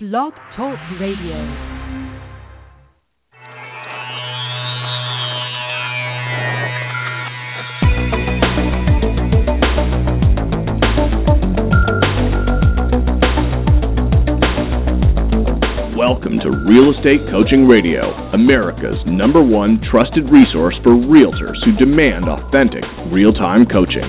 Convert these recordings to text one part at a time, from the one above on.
Blog Talk Radio. Welcome to Real Estate Coaching Radio, America's number one trusted resource for realtors who demand authentic, real time coaching.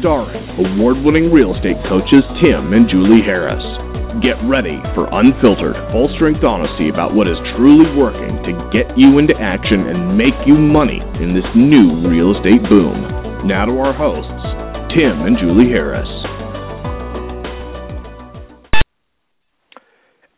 Starring award winning real estate coaches Tim and Julie Harris. Get ready for unfiltered, full strength honesty about what is truly working to get you into action and make you money in this new real estate boom. Now to our hosts, Tim and Julie Harris.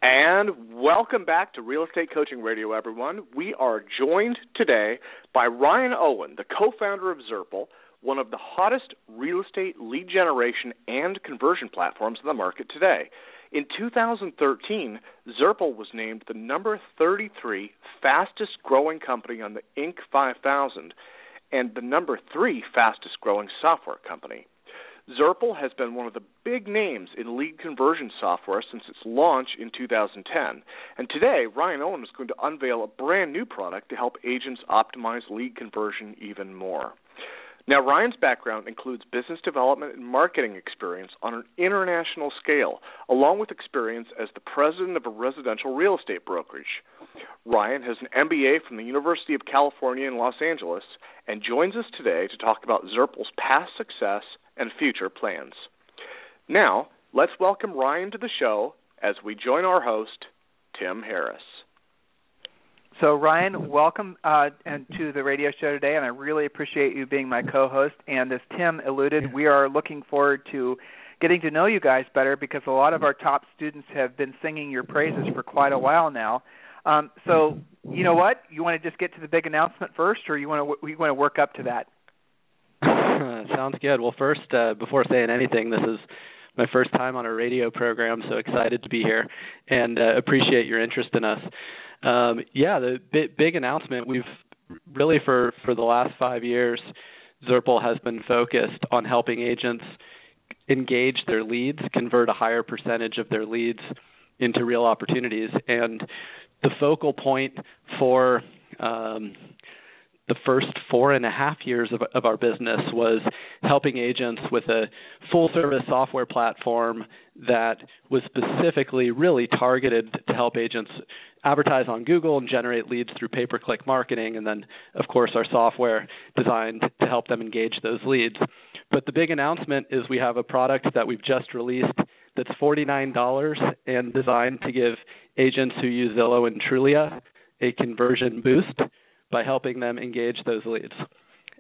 And welcome back to Real Estate Coaching Radio, everyone. We are joined today by Ryan Owen, the co founder of Zurple, one of the hottest real estate lead generation and conversion platforms in the market today. In 2013, Zurple was named the number 33 fastest growing company on the Inc. 5000 and the number 3 fastest growing software company. Zurple has been one of the big names in lead conversion software since its launch in 2010. And today, Ryan Owen is going to unveil a brand new product to help agents optimize lead conversion even more. Now, Ryan's background includes business development and marketing experience on an international scale, along with experience as the president of a residential real estate brokerage. Ryan has an MBA from the University of California in Los Angeles and joins us today to talk about Zurple's past success and future plans. Now, let's welcome Ryan to the show as we join our host, Tim Harris. So Ryan, welcome uh, and to the radio show today, and I really appreciate you being my co-host. And as Tim alluded, we are looking forward to getting to know you guys better because a lot of our top students have been singing your praises for quite a while now. Um, so you know what? You want to just get to the big announcement first, or you want to you want to work up to that? Sounds good. Well, first, uh, before saying anything, this is my first time on a radio program, so excited to be here and uh, appreciate your interest in us. Um, yeah, the big, big announcement. We've really for for the last five years, Zurple has been focused on helping agents engage their leads, convert a higher percentage of their leads into real opportunities, and the focal point for um, the first four and a half years of, of our business was helping agents with a full service software platform that was specifically really targeted to help agents advertise on Google and generate leads through pay per click marketing, and then, of course, our software designed to help them engage those leads. But the big announcement is we have a product that we've just released that's $49 and designed to give agents who use Zillow and Trulia a conversion boost by helping them engage those leads.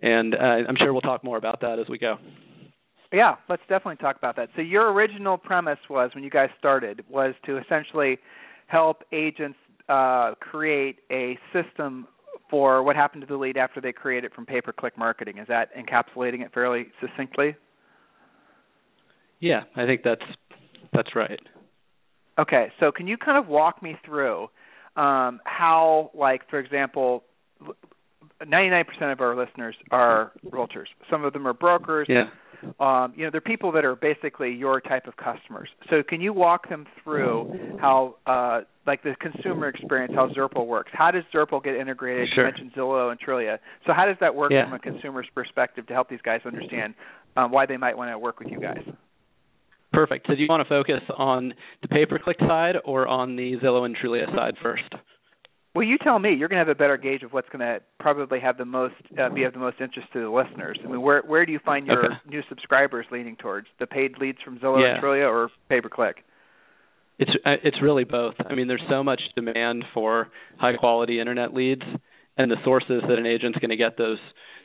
And uh, I'm sure we'll talk more about that as we go. Yeah, let's definitely talk about that. So your original premise was when you guys started was to essentially help agents uh, create a system for what happened to the lead after they create it from pay-per-click marketing. Is that encapsulating it fairly succinctly? Yeah, I think that's that's right. Okay, so can you kind of walk me through um, how, like, for example, 99% of our listeners are realtors. Some of them are brokers. Yeah. Um, you know, they're people that are basically your type of customers. So, can you walk them through how, uh, like, the consumer experience, how Zurple works? How does Zurple get integrated? Sure. You mentioned Zillow and Trulia. So, how does that work Yeah. from a consumer's perspective to help these guys understand um, why they might want to work with you guys? Perfect. So do you want to focus on the pay-per-click side or on the Zillow and Trulia side first? Well, you tell me. You're going to have a better gauge of what's going to probably have the most uh, be of the most interest to the listeners. I mean, where where do you find your Okay. new subscribers leaning towards? The paid leads from Zillow Yeah. and Trulia, or pay per click? It's uh, it's really both. I mean, there's so much demand for high quality internet leads, and the sources that an agent's going to get those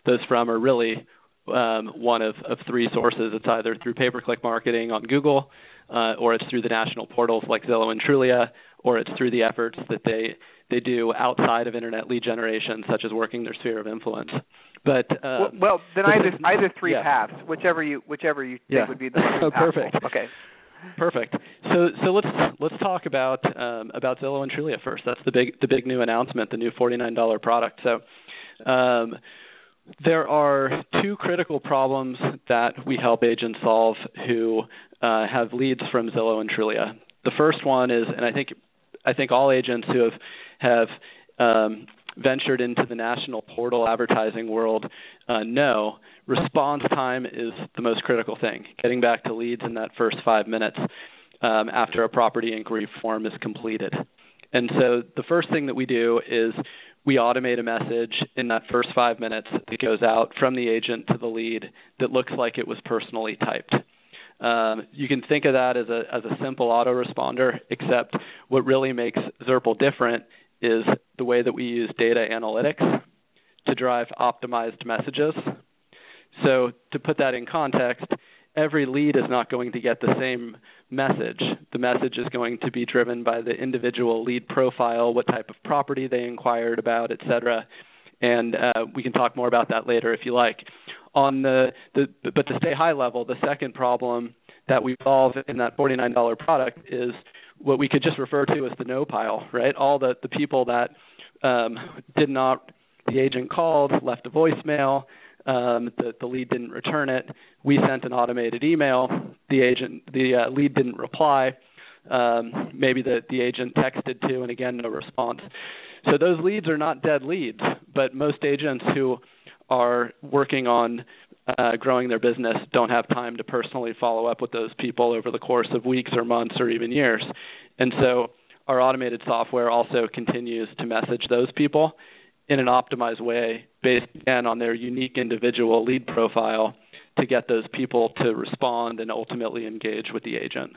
those from are really um, one of, of three sources. It's either through pay per click marketing on Google, uh, or it's through the national portals like Zillow and Trulia, or it's through the efforts that they they do outside of internet lead generation, such as working their sphere of influence. But well, um, well, then but either either three yeah. paths, whichever you whichever you Yeah. think would be the most Oh, perfect. Okay. Perfect. So so let's let's talk about um, about Zillow and Trulia first. That's the big the big new announcement, the new forty nine dollar product. So um, there are two critical problems that we help agents solve who uh, have leads from Zillow and Trulia. The first one is, and I think I think all agents who have have um, ventured into the national portal advertising world uh, know response time is the most critical thing. Getting back to leads in that first five minutes um, after a property inquiry form is completed. And so the first thing that we do is we automate a message in that first five minutes that goes out from the agent to the lead that looks like it was personally typed. Um, you can think of that as a as a simple autoresponder, except what really makes Zurple different is the way that we use data analytics to drive optimized messages. So to put that in context, every lead is not going to get the same message. The message is going to be driven by the individual lead profile, what type of property they inquired about, et cetera. And uh, we can talk more about that later if you like. On the, the but to stay high level, the second problem that we solve in that $49 product is what we could just refer to as the no pile, right? All the, the people that um, did not, the agent called, left a voicemail, um, the, the lead didn't return it. We sent an automated email. The agent, the uh, lead didn't reply. Um, maybe the, the agent texted to, and again, no response. So those leads are not dead leads, but most agents who are working on uh, growing their business don't have time to personally follow up with those people over the course of weeks or months or even years. And so our automated software also continues to message those people in an optimized way based again on their unique individual lead profile to get those people to respond and ultimately engage with the agent.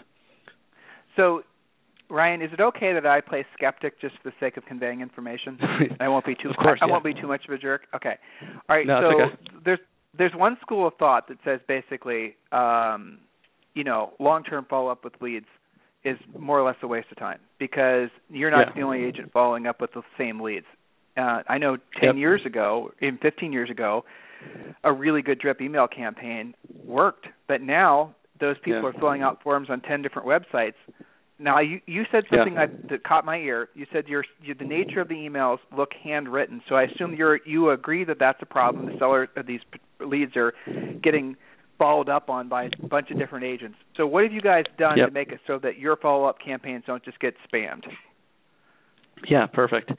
So, Ryan, is it okay that I play skeptic just for the sake of conveying information? I won't be too. of course, I, yeah. won't be too much of a jerk. Okay. All right. No, so okay. there's there's one school of thought that says basically, um, you know, long-term follow-up with leads is more or less a waste of time because you're not Yeah. the only agent following up with the same leads. Uh, I know 10 Yep. years ago, even 15 years ago, a really good drip email campaign worked, but now those people Yeah. are filling out forms on 10 different websites. Now you you said Yeah. something that, that caught my ear. You said your you, the nature of the emails look handwritten. So I assume you're you agree that that's a problem. The seller of these leads are getting followed up on by a bunch of different agents. So what have you guys done Yep. to make it so that your follow up campaigns don't just get spammed? Yeah, perfect.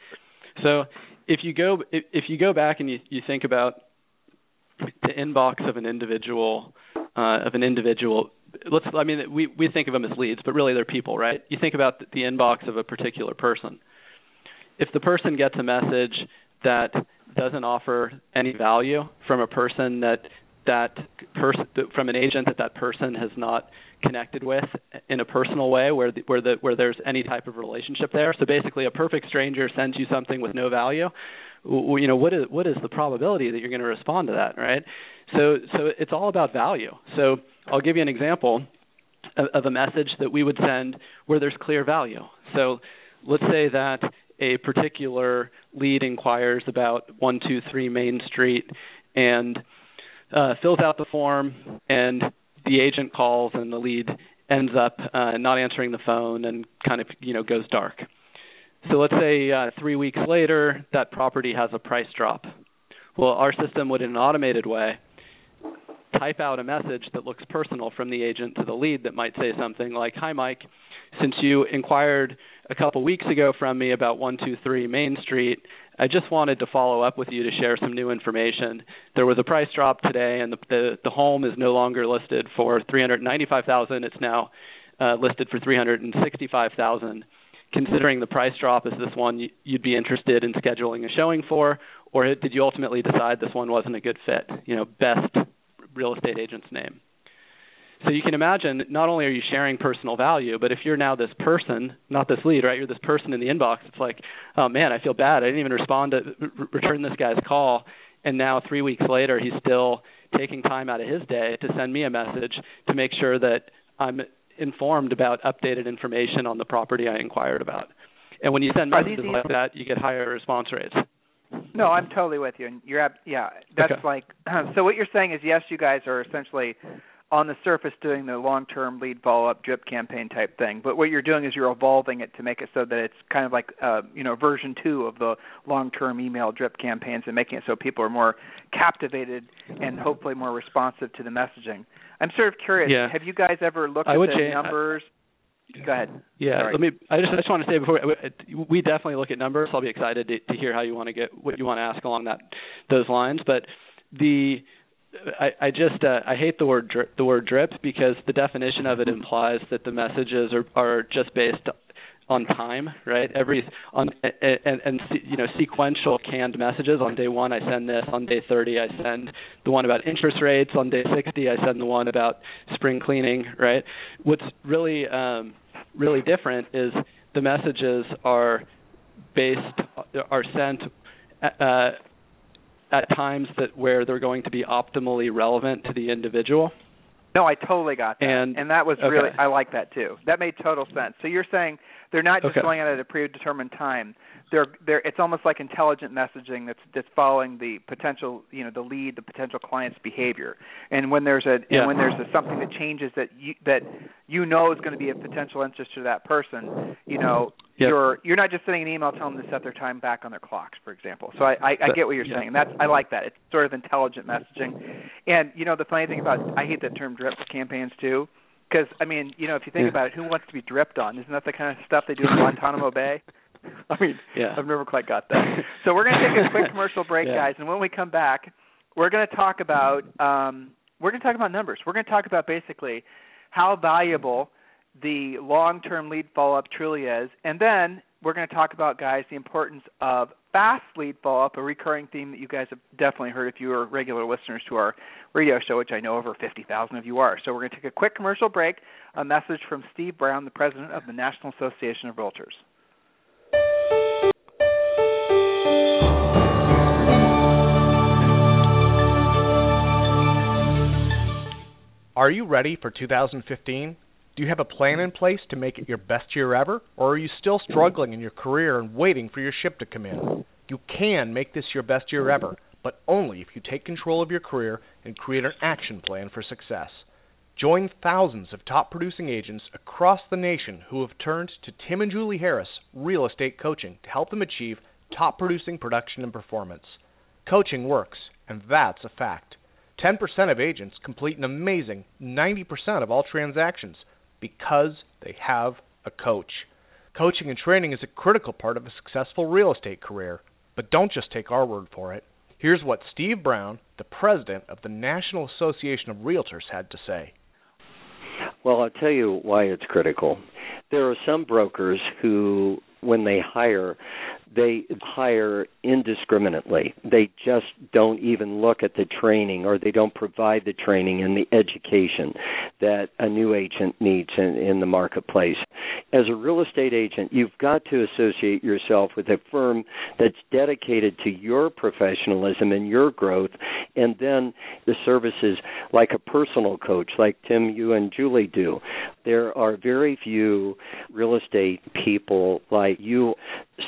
So if you go if, if you go back and you, you think about the inbox of an individual uh, of an individual let's I mean we we think of them as leads, but really they're people, right? You think about the, inbox of a particular person. If the person gets a message that doesn't offer any value from a person that that person from an agent that that person has not connected with in a personal way where the, where the where there's any type of relationship there. So basically a perfect stranger sends you something with no value. You know what is what is the probability that you're going to respond to that right? So so it's all about value. So I'll give you an example of, of a message that we would send where there's clear value. So let's say that a particular lead inquires about 123 Main Street and uh, fills out the form, and the agent calls, and the lead ends up uh, not answering the phone and kind of you know goes dark. So let's say uh, three weeks later, that property has a price drop. Well, our system would, in an automated way, type out a message that looks personal from the agent to the lead that might say something like, "Hi, Mike. Since you inquired a couple weeks ago from me about 123 Main Street, I just wanted to follow up with you to share some new information. There was a price drop today, and the the, the home is no longer listed for 395,000. It's now uh, listed for 365,000. Considering the price drop, is this one you'd be interested in scheduling a showing for, or did you ultimately decide this one wasn't a good fit? You know, best real estate agent's name. So you can imagine not only are you sharing personal value, but if you're now this person, not this lead, right? You're this person in the inbox. It's like, oh man, I feel bad. I didn't even respond to r- return this guy's call, and now three weeks later, he's still taking time out of his day to send me a message to make sure that I'm informed about updated information on the property I inquired about. And when you send messages like that, you get higher response rates. No, I'm totally with you. And you're yeah, that's Okay. like so what you're saying is yes, you guys are essentially on the surface doing the long-term lead follow-up drip campaign type thing, but what you're doing is you're evolving it to make it so that it's kind of like uh, you know version 2 of the long-term email drip campaigns and making it so people are more captivated and hopefully more responsive to the messaging. I'm sort of curious, Yeah. have you guys ever looked I at the numbers? Go ahead. Yeah, Sorry. let me. I just I just want to say before we definitely look at numbers. I'll be excited to, to hear how you want to get what you want to ask along that those lines. But the I, I just uh, I hate the word drip, the word drip because the definition of it implies that the messages are are just based on time, right? Every on and, and you know sequential canned messages. On day one, I send this. On day 30, I send the one about interest rates. On day 60, I send the one about spring cleaning, right? What's really um, really different is the messages are based are sent. Uh, at times that where they're going to be optimally relevant to the individual. No, I totally got that, and, and that was okay. really I like that too. That made total sense. So you're saying they're not just okay. going out at a predetermined time. They're they're it's almost like intelligent messaging that's that's following the potential you know the lead the potential client's behavior. And when there's a yeah. and when there's a, something that changes that you that you know is going to be of potential interest to that person, you know yep. you're you're not just sending an email telling them to set their time back on their clocks, for example. So I I, I get what you're yeah. saying, and that's I like that. It's sort of intelligent messaging. And you know the funny thing about I hate that term drip campaigns too because I mean, you know, if you think yeah. about it, who wants to be dripped on? Isn't that the kind of stuff they do in Guantanamo Bay? I mean, yeah. I've never quite got that. So we're going to take a quick commercial break, yeah. guys, and when we come back, we're going to talk about um, we're going to talk about numbers. We're going to talk about basically how valuable the long-term lead follow-up truly is, and then we're going to talk about, guys, the importance of fast lead follow-up, a recurring theme that you guys have definitely heard if you are regular listeners to our radio show, which I know over 50,000 of you are. So we're going to take a quick commercial break. A message from Steve Brown, the president of the National Association of Realtors. Are you ready for 2015? Do you have a plan in place to make it your best year ever? Or are you still struggling in your career and waiting for your ship to come in? You can make this your best year ever, but only if you take control of your career and create an action plan for success. Join thousands of top producing agents across the nation who have turned to Tim and Julie Harris Real Estate Coaching to help them achieve top producing production and performance. Coaching works, and that's a fact. 10% of agents complete an amazing 90% of all transactions because they have a coach. Coaching and training is a critical part of a successful real estate career, but don't just take our word for it. Here's what Steve Brown, the president of the National Association of Realtors, had to say. Well, I'll tell you why it's critical. There are some brokers who, when they hire, they hire indiscriminately. They just don't even look at the training or they don't provide the training and the education that a new agent needs in, in the marketplace. As a real estate agent, you've got to associate yourself with a firm that's dedicated to your professionalism and your growth, and then the services like a personal coach, like Tim, you and Julie do. There are very few real estate people like you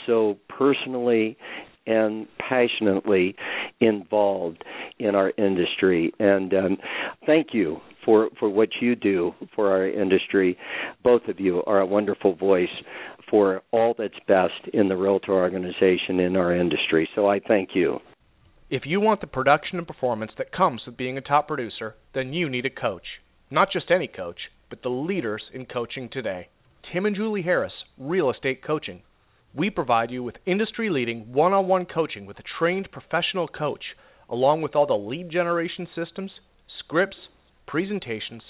so personally and passionately involved in our industry. And um, thank you for, for what you do for our industry. Both of you are a wonderful voice for all that's best in the Realtor organization in our industry. So I thank you. If you want the production and performance that comes with being a top producer, then you need a coach. Not just any coach, but the leaders in coaching today. Tim and Julie Harris, Real Estate Coaching. We provide you with industry leading one on one coaching with a trained professional coach, along with all the lead generation systems, scripts, presentations,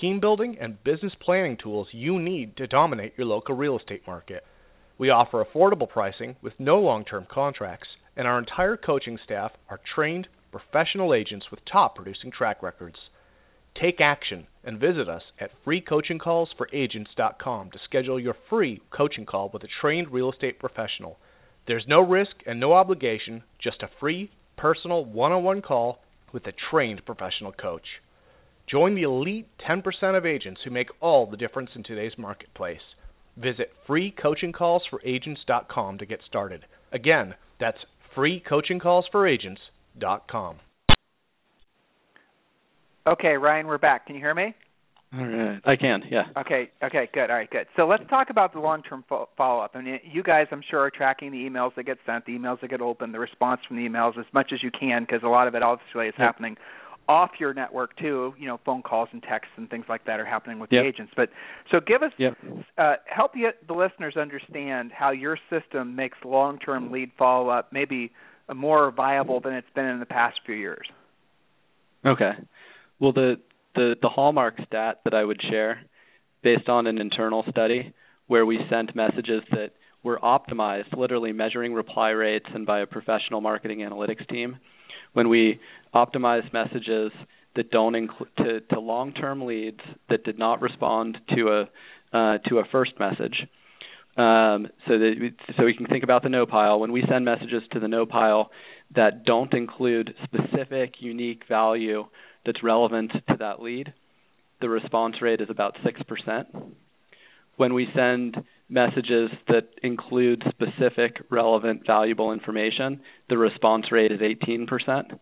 team building, and business planning tools you need to dominate your local real estate market. We offer affordable pricing with no long term contracts, and our entire coaching staff are trained professional agents with top producing track records. Take action and visit us at freecoachingcallsforagents.com to schedule your free coaching call with a trained real estate professional. There's no risk and no obligation, just a free, personal one on one call with a trained professional coach. Join the elite 10% of agents who make all the difference in today's marketplace. Visit freecoachingcallsforagents.com to get started. Again, that's freecoachingcallsforagents.com. Okay, Ryan, we're back. Can you hear me? All right. I can, yeah. Okay, okay, good. All right, good. So let's talk about the long-term fo- follow-up. I mean, you guys, I'm sure, are tracking the emails that get sent, the emails that get opened, the response from the emails as much as you can, because a lot of it obviously is Yep. happening off your network too. You know, phone calls and texts and things like that are happening with yep. the agents. But so give us yep. uh, help you, the listeners understand how your system makes long-term lead follow-up maybe more viable than it's been in the past few years. Okay. Well, the the the hallmark stat that I would share, based on an internal study where we sent messages that were optimized, literally measuring reply rates and by a professional marketing analytics team, when we optimized messages that don't include to, to long-term leads that did not respond to a uh, to a first message. Um, so that we, so we can think about the no pile. When we send messages to the no pile that don't include specific unique value that's relevant to that lead, the response rate is about six percent. When we send messages that include specific, relevant, valuable information, the response rate is 18%.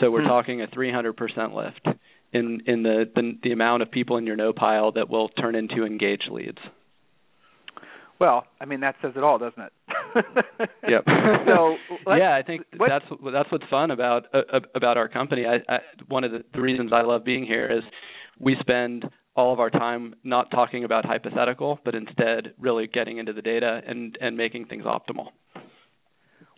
So we're hmm. talking a 300% lift in in the, the the amount of people in your no pile that will turn into engaged leads. Well, I mean that says it all, doesn't it? yep. so yeah, I think what, that's that's what's fun about uh, about our company. I, I one of the, the reasons I love being here is we spend all of our time not talking about hypothetical, but instead really getting into the data and, and making things optimal.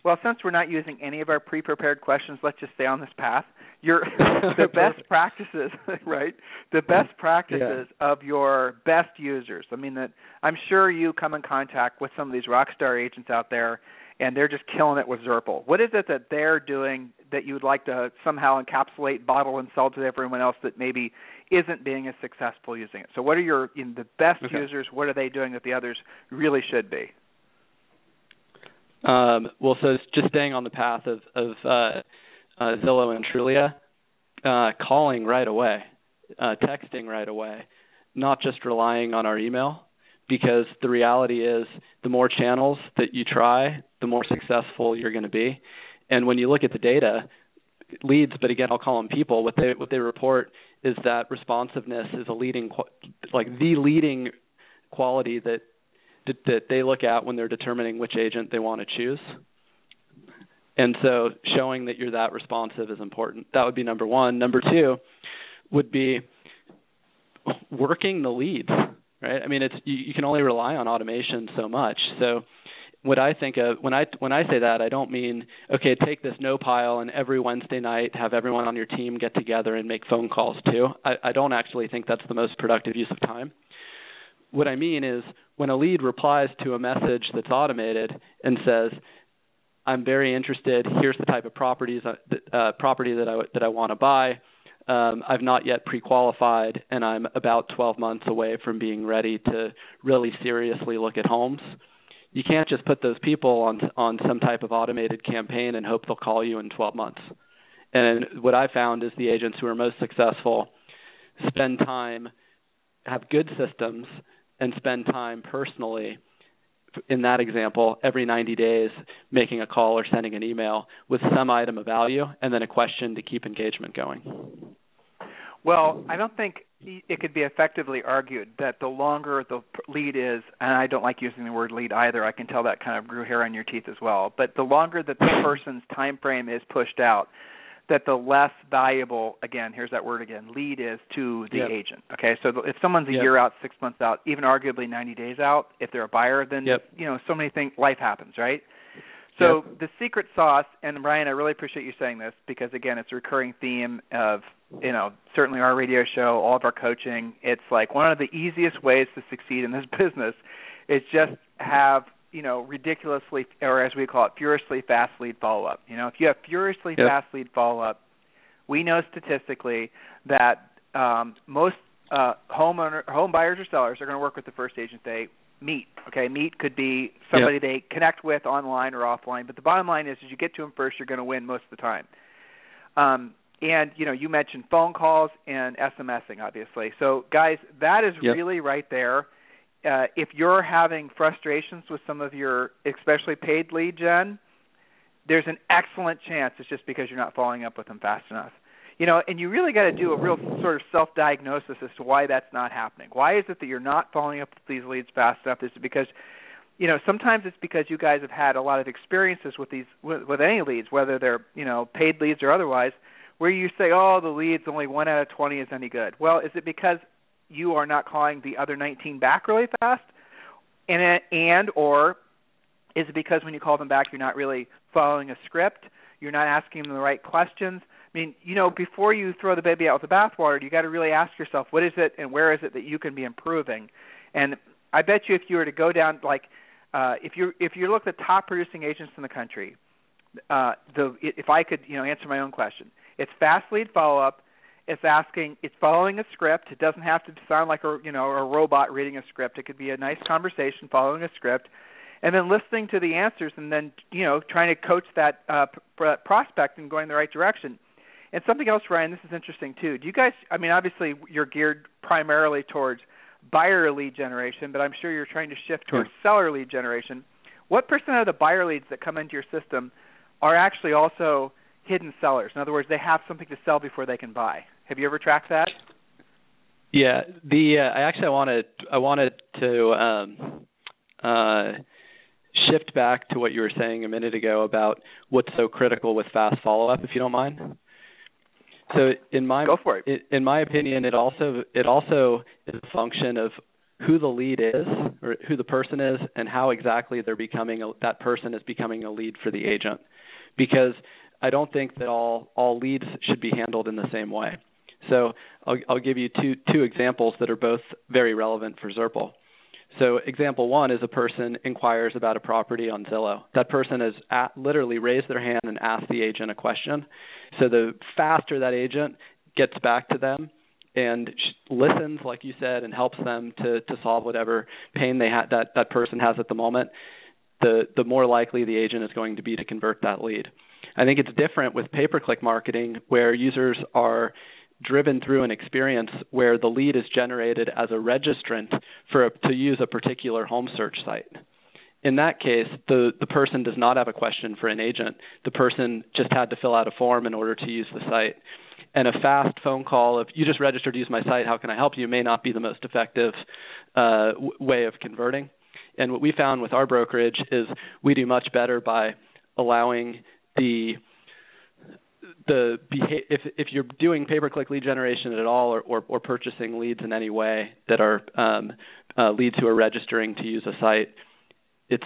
Well, since we're not using any of our pre-prepared questions, let's just stay on this path. Your the best practices, right? The best practices yeah. of your best users. I mean that I'm sure you come in contact with some of these rock star agents out there and they're just killing it with Zurple. What is it that they're doing that you would like to somehow encapsulate, bottle, and sell to everyone else that maybe isn't being as successful using it? So, what are your in the best okay. users? What are they doing that the others really should be? Um, well, so just staying on the path of, of uh, uh, Zillow and Trulia, uh, calling right away, uh, texting right away, not just relying on our email, because the reality is the more channels that you try, the more successful you're going to be. And when you look at the data, leads, but again, I'll call them people. What they what they report is that responsiveness is a leading, like the leading quality that that they look at when they're determining which agent they want to choose. And so, showing that you're that responsive is important. That would be number one. Number two would be working the leads. Right? I mean, it's you, you can only rely on automation so much. So what I think of when I when I say that, I don't mean okay, take this no pile and every Wednesday night have everyone on your team get together and make phone calls too. I, I don't actually think that's the most productive use of time. What I mean is when a lead replies to a message that's automated and says, "I'm very interested. Here's the type of properties uh, uh property that I that I want to buy." Um, I've not yet pre-qualified, and I'm about 12 months away from being ready to really seriously look at homes you can't just put those people on on some type of automated campaign and hope they'll call you in 12 months. And what I found is the agents who are most successful spend time, have good systems, and spend time personally. In that example, every 90 days, making a call or sending an email with some item of value, and then a question to keep engagement going. Well, I don't think it could be effectively argued that the longer the lead is, and I don't like using the word lead either. I can tell that kind of grew hair on your teeth as well. But the longer that the person's time frame is pushed out, that the less valuable again here's that word again lead is to the yep. agent okay so if someone's a yep. year out six months out even arguably 90 days out if they're a buyer then yep. you know so many things life happens right so the secret sauce, and Ryan, I really appreciate you saying this because again, it's a recurring theme of you know certainly our radio show, all of our coaching. It's like one of the easiest ways to succeed in this business is just have you know ridiculously, or as we call it, furiously fast lead follow up. You know, if you have furiously yep. fast lead follow up, we know statistically that um, most uh, homeowner, home buyers or sellers are going to work with the first agent they meet. Okay, meet could be somebody yep. they connect with online or offline, but the bottom line is, is you get to them first, you're going to win most of the time. Um, and you know, you mentioned phone calls and SMSing, obviously. So, guys, that is yep. really right there. Uh, if you're having frustrations with some of your, especially paid lead gen, there's an excellent chance it's just because you're not following up with them fast enough you know, and you really got to do a real sort of self-diagnosis as to why that's not happening. Why is it that you're not following up with these leads fast enough? Is it because, you know, sometimes it's because you guys have had a lot of experiences with these with, with any leads, whether they're you know paid leads or otherwise, where you say, "Oh, the leads only one out of 20 is any good." Well, is it because you are not calling the other 19 back really fast, and and or is it because when you call them back, you're not really following a script? You're not asking them the right questions. I mean, you know, before you throw the baby out with the bathwater, you got to really ask yourself, what is it and where is it that you can be improving? And I bet you, if you were to go down, like, uh, if you if you look at the top producing agents in the country, uh, the if I could, you know, answer my own question, it's fast lead follow up. It's asking. It's following a script. It doesn't have to sound like a you know a robot reading a script. It could be a nice conversation following a script and then listening to the answers and then you know trying to coach that uh, pr- prospect and going the right direction. And something else, Ryan, this is interesting too. Do you guys? I mean, obviously you're geared primarily towards buyer lead generation, but I'm sure you're trying to shift towards seller lead generation. What percent of the buyer leads that come into your system are actually also hidden sellers? In other words, they have something to sell before they can buy. Have you ever tracked that? Yeah, the uh, I actually wanted I wanted to um, uh, shift back to what you were saying a minute ago about what's so critical with fast follow up, if you don't mind. So in my Go for it. in my opinion, it also it also is a function of who the lead is or who the person is and how exactly they're becoming a, that person is becoming a lead for the agent because I don't think that all all leads should be handled in the same way. So I'll, I'll give you two two examples that are both very relevant for Zurple. So example one is a person inquires about a property on Zillow. That person has at, literally raised their hand and asked the agent a question. So the faster that agent gets back to them and listens, like you said, and helps them to to solve whatever pain they ha- that that person has at the moment, the the more likely the agent is going to be to convert that lead. I think it's different with pay-per-click marketing, where users are driven through an experience where the lead is generated as a registrant for a, to use a particular home search site. In that case, the, the person does not have a question for an agent. The person just had to fill out a form in order to use the site. And a fast phone call of "you just registered to use my site, how can I help you?" may not be the most effective uh, w- way of converting. And what we found with our brokerage is we do much better by allowing the the if if you're doing pay per click lead generation at all or, or, or purchasing leads in any way that are um, uh, leads who are registering to use a site, it's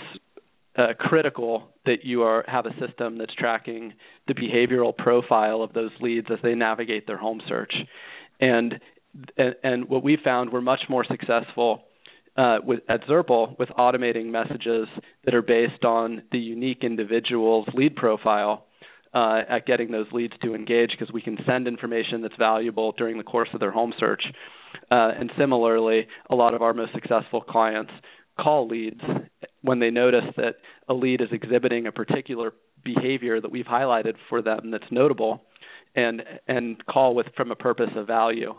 uh, critical that you are have a system that's tracking the behavioral profile of those leads as they navigate their home search, and and, and what we found we're much more successful. Uh, with, at Zurple, with automating messages that are based on the unique individual's lead profile uh, at getting those leads to engage because we can send information that's valuable during the course of their home search. Uh, and similarly, a lot of our most successful clients call leads when they notice that a lead is exhibiting a particular behavior that we've highlighted for them that's notable and and call with from a purpose of value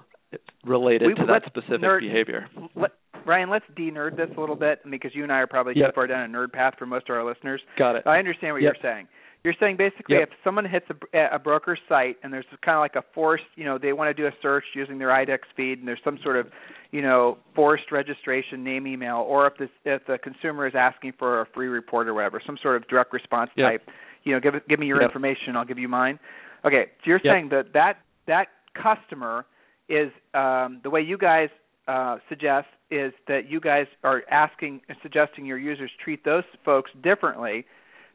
related we, to that specific nerd, behavior. Let, Ryan, let's de-nerd this a little bit because you and I are probably yep. too far down a nerd path for most of our listeners. Got it. I understand what yep. you're saying. You're saying basically yep. if someone hits a, a broker's site and there's kind of like a forced, you know, they want to do a search using their IDX feed and there's some sort of, you know, forced registration name email, or if this if the consumer is asking for a free report or whatever, some sort of direct response yep. type, you know, give give me your yep. information, I'll give you mine. Okay, so you're saying that that that customer is um, the way you guys uh, suggest is that you guys are asking and suggesting your users treat those folks differently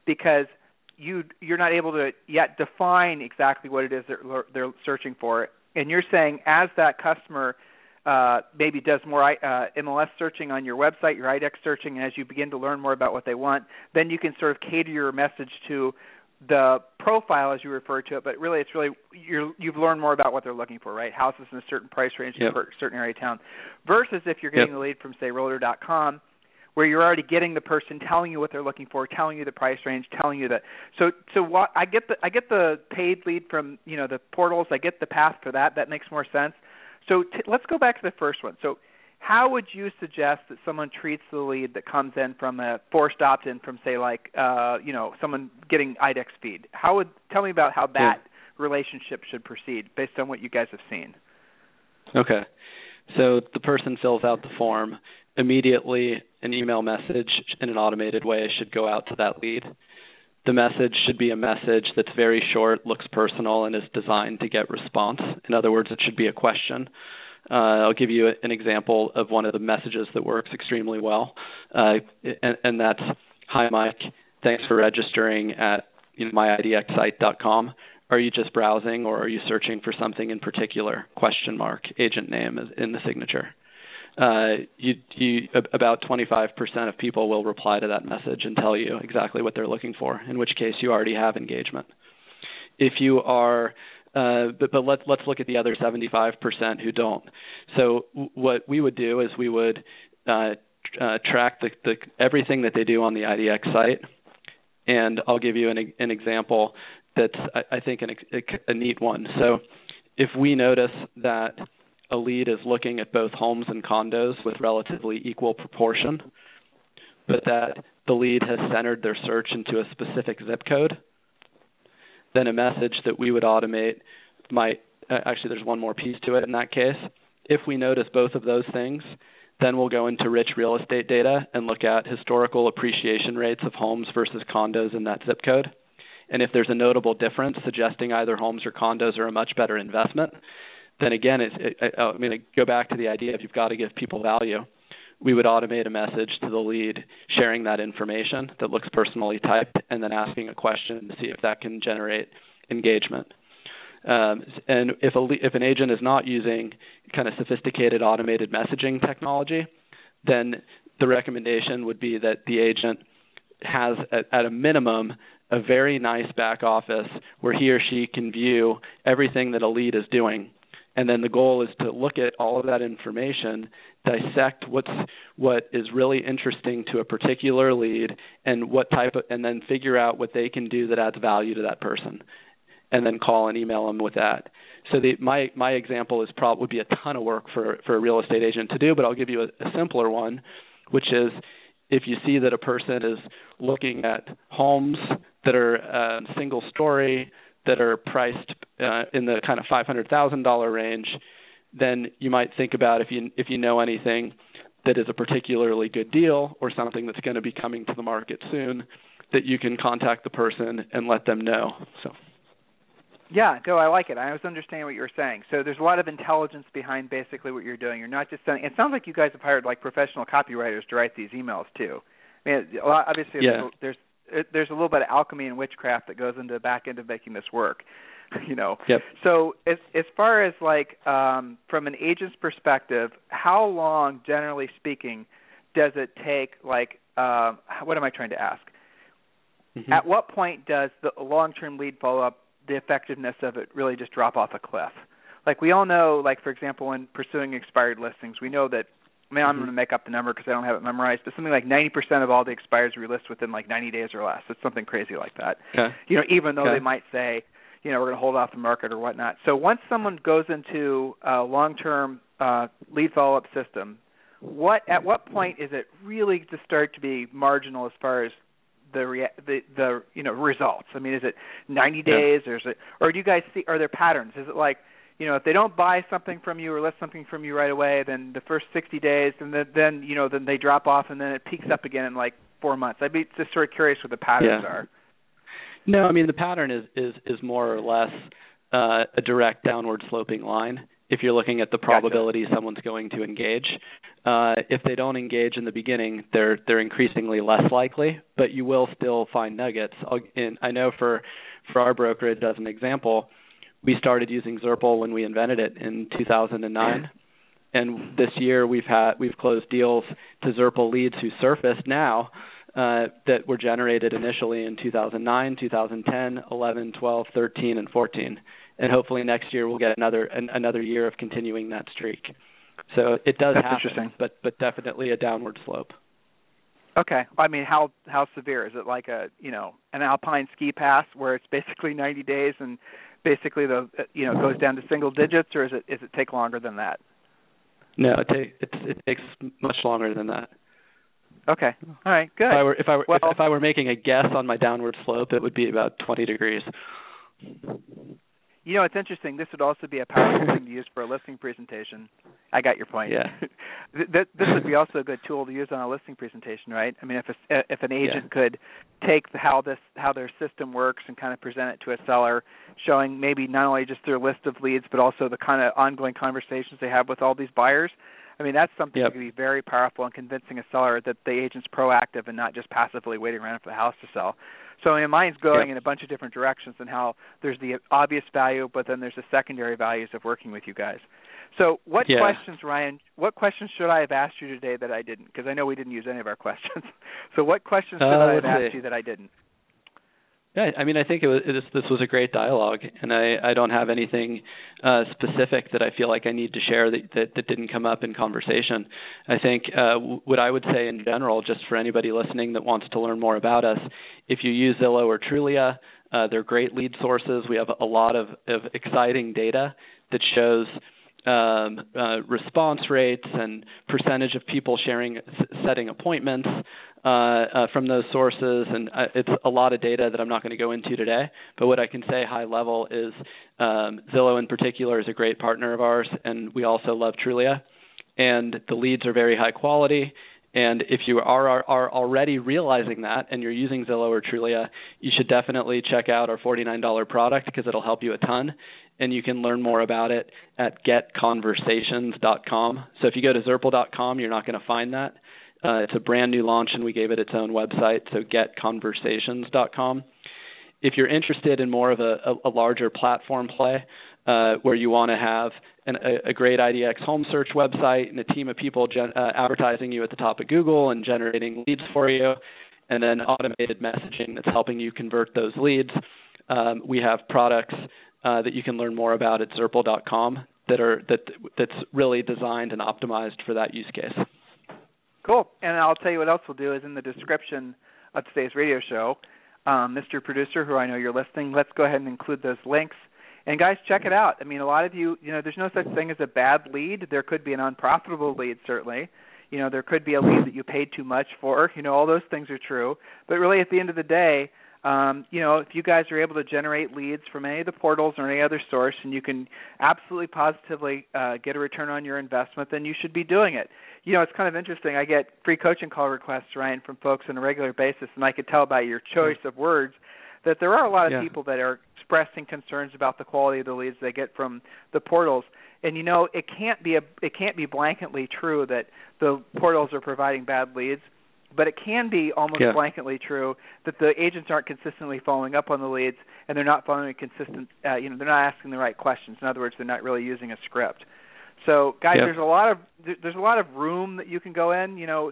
because you you're not able to yet define exactly what it is they're they're searching for, and you're saying as that customer uh, maybe does more uh, MLS searching on your website, your IDX searching, and as you begin to learn more about what they want, then you can sort of cater your message to the profile as you refer to it. But really, it's really you're, you've learned more about what they're looking for, right? Houses in a certain price range yep. in a certain area of town, versus if you're getting yep. the lead from say Realtor.com where you're already getting the person telling you what they're looking for, telling you the price range, telling you that. So so what I get the I get the paid lead from you know the portals. I get the path for that. That makes more sense. So t- let's go back to the first one. So how would you suggest that someone treats the lead that comes in from a forced opt-in from say like uh, you know someone getting IDX feed? How would tell me about how that yeah. relationship should proceed based on what you guys have seen? Okay. So the person fills out the form immediately an email message in an automated way should go out to that lead. the message should be a message that's very short, looks personal, and is designed to get response. In other words, it should be a question. Uh, I'll give you an example of one of the messages that works extremely well, uh, and, and, that's "Hi, Mike. Thanks for registering at you know, myidxsite.com. Are you just browsing, or are you searching for something in particular?" Question mark. Agent name is in the signature. Uh, you, you, about 25% of people will reply to that message and tell you exactly what they're looking for. In which case, you already have engagement. If you are uh, but, but let's let's look at the other 75% who don't. So what we would do is we would uh, uh, track the, the, everything that they do on the IDX site, and I'll give you an, an example that's I, I think an, a, a neat one. So if we notice that a lead is looking at both homes and condos with relatively equal proportion, but that the lead has centered their search into a specific zip code, then a message that we would automate might uh, actually there's one more piece to it in that case. If we notice both of those things, then we'll go into rich real estate data and look at historical appreciation rates of homes versus condos in that zip code. And if there's a notable difference suggesting either homes or condos are a much better investment, then again, it's, it, I, I mean, I go back to the idea of you've got to give people value. We would automate a message to the lead sharing that information that looks personally typed and then asking a question to see if that can generate engagement. Um, and if a if an agent is not using kind of sophisticated automated messaging technology, then the recommendation would be that the agent has at, at a minimum a very nice back office where he or she can view everything that a lead is doing and then the goal is to look at all of that information dissect what's what is really interesting to a particular lead and what type of and then figure out what they can do that adds value to that person. And then call and email them with that. So the, my my example is probably would be a ton of work for for a real estate agent to do but I'll give you a, a simpler one which is if you see that a person is looking at homes that are uh, single story that are priced uh, in the kind of $500,000 range, then you might think about if you if you know anything that is a particularly good deal or something that's going to be coming to the market soon, that you can contact the person and let them know. So. Yeah, no, I like it. I was understanding what you were saying. So there's a lot of intelligence behind basically what you're doing. You're not just sending. It sounds like you guys have hired like professional copywriters to write these emails too. I mean, obviously yeah. there's it, there's a little bit of alchemy and witchcraft that goes into the back end of making this work you know yep. so as as far as like um from an agent's perspective how long generally speaking does it take like uh, what am i trying to ask mm-hmm. at what point does the long term lead follow up the effectiveness of it really just drop off a cliff like we all know like for example when pursuing expired listings we know that I mean, I'm mm-hmm. going to make up the number because I don't have it memorized, but something like 90% of all the expires we list within like 90 days or less. It's something crazy like that. Okay. You know, even though okay. they might say, you know, we're going to hold off the market or whatnot. So once someone goes into a long-term uh, lead follow-up system, what at what point is it really to start to be marginal as far as the rea- the the you know results? I mean, is it 90 days, yeah. or is it, or do you guys see? Are there patterns? Is it like you know if they don't buy something from you or list something from you right away then the first 60 days and then, then you know then they drop off and then it peaks up again in like 4 months i'd be just sort of curious what the patterns yeah. are no i mean the pattern is is is more or less uh, a direct downward sloping line if you're looking at the probability gotcha. someone's going to engage uh, if they don't engage in the beginning they're they're increasingly less likely but you will still find nuggets I'll, and i know for for our brokerage as an example we started using Zurple when we invented it in 2009. And this year we've had we've closed deals to Zurple leads who surfaced now uh, that were generated initially in 2009, 2010, 11, 12, 13, and 14. And hopefully next year we'll get another an, another year of continuing that streak. So it does That's happen, interesting. but but definitely a downward slope. Okay. I mean, how how severe is it? Like a you know an alpine ski pass where it's basically 90 days and basically the you know goes down to single digits, or is it is it take longer than that? No, it, ta- it, it takes much longer than that. Okay. All right. Good. If I were if I were well, if, if I were making a guess on my downward slope, it would be about 20 degrees. You know, it's interesting. This would also be a powerful thing to use for a listing presentation. I got your point. Yeah. this would be also a good tool to use on a listing presentation, right? I mean, if a, uh, if an agent yeah. could take the, how this how their system works and kind of present it to a seller, showing maybe not only just their list of leads, but also the kind of ongoing conversations they have with all these buyers. I mean, that's something yep. that can be very powerful in convincing a seller that the agent's proactive and not just passively waiting around for the house to sell. So I mean, mine's going yep. in a bunch of different directions and how there's the obvious value, but then there's the secondary values of working with you guys. So, what yeah. questions, Ryan? What questions should I have asked you today that I didn't? Because I know we didn't use any of our questions. so, what questions should uh, I have asked you that I didn't? Yeah, I mean, I think it was, it is, this was a great dialogue, and I, I don't have anything uh, specific that I feel like I need to share that, that, that didn't come up in conversation. I think uh, what I would say in general, just for anybody listening that wants to learn more about us, if you use Zillow or Trulia, uh, they're great lead sources. We have a lot of, of exciting data that shows um, uh, response rates and percentage of people sharing, setting appointments uh, uh, from those sources, and uh, it's a lot of data that I'm not going to go into today. But what I can say high level is um, Zillow in particular is a great partner of ours, and we also love Trulia, and the leads are very high quality. And if you are, are, are already realizing that and you're using Zillow or Trulia, you should definitely check out our $49 product because it'll help you a ton and you can learn more about it at getconversations.com. So if you go to zurple.com, you're not going to find that. Uh, it's a brand new launch, and we gave it its own website, so getconversations.com. If you're interested in more of a, a, a larger platform play, uh, where you want to have an, a, a, great IDX home search website and a team of people gen- uh, advertising you at the top of Google and generating leads for you, and then automated messaging that's helping you convert those leads. Um, we have products uh, that you can learn more about at Zurple.com that are that that's really designed and optimized for that use case. Cool. And I'll tell you what else we'll do is in the description of today's radio show, um, Mr. Producer, who I know you're listening, let's go ahead and include those links. And guys, check it out. I mean, a lot of you, you know, there's no such thing as a bad lead. There could be an unprofitable lead, certainly. You know, there could be a lead that you paid too much for. You know, all those things are true. But really, at the end of the day, um, you know, if you guys are able to generate leads from any of the portals or any other source, and you can absolutely positively uh, get a return on your investment, then you should be doing it. You know, it's kind of interesting. I get free coaching call requests, Ryan, from folks on a regular basis, and I could tell by your choice of words that there are a lot of yeah. people that are expressing concerns about the quality of the leads they get from the portals. And you know, it can't be a it can't be blanketly true that the portals are providing bad leads but it can be almost yeah. blanketly true that the agents aren't consistently following up on the leads and they're not following a consistent uh, you know they're not asking the right questions. In other words they're not really using a script. So guys yeah. there's a lot of there's a lot of room that you can go in. You know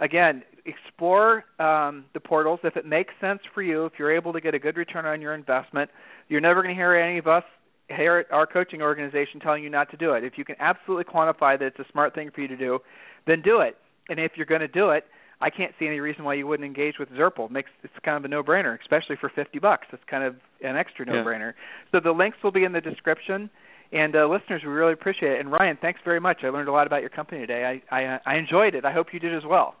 again explore um, the portals. If it makes sense for you if you're able to get a good return on your investment you're never going to hear any of us here at our coaching organization telling you not to do it. If you can absolutely quantify that it's a smart thing for you to do then do it. And if you're going to do it I can't see any reason why you wouldn't engage with Zurple. It makes it's kind of a no-brainer, especially for 50 bucks. It's kind of an extra no-brainer. Yeah. So the links will be in the description. And uh, listeners, we really appreciate it. And Ryan, thanks very much. I learned a lot about your company today. I I, I enjoyed it. I hope you did as well.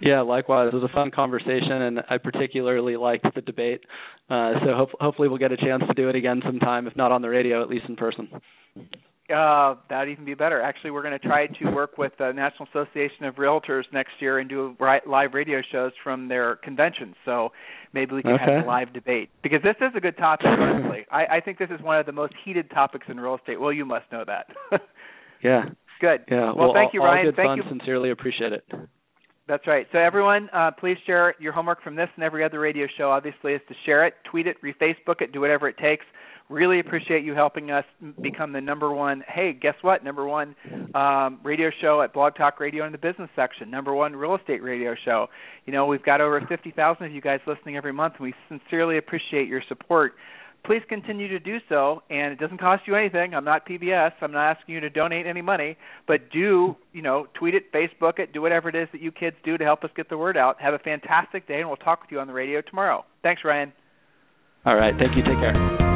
Yeah, likewise. It was a fun conversation, and I particularly liked the debate. Uh, so ho- hopefully we'll get a chance to do it again sometime, if not on the radio, at least in person. Uh, that'd even be better. Actually, we're going to try to work with the National Association of Realtors next year and do live radio shows from their convention. So maybe we can okay. have a live debate because this is a good topic. Honestly, I, I think this is one of the most heated topics in real estate. Well, you must know that. yeah. Good. Yeah. Well, well thank you, Ryan. All good thank fun. you. Sincerely appreciate it. That's right. So everyone, uh, please share your homework from this and every other radio show. Obviously, is to share it, tweet it, re-Facebook it, do whatever it takes. Really appreciate you helping us become the number one. Hey, guess what? Number one um, radio show at Blog Talk Radio in the business section. Number one real estate radio show. You know, we've got over 50,000 of you guys listening every month, and we sincerely appreciate your support. Please continue to do so, and it doesn't cost you anything. I'm not PBS. I'm not asking you to donate any money, but do you know tweet it, Facebook it, do whatever it is that you kids do to help us get the word out. Have a fantastic day, and we'll talk with you on the radio tomorrow. Thanks, Ryan. All right. Thank you. Take care.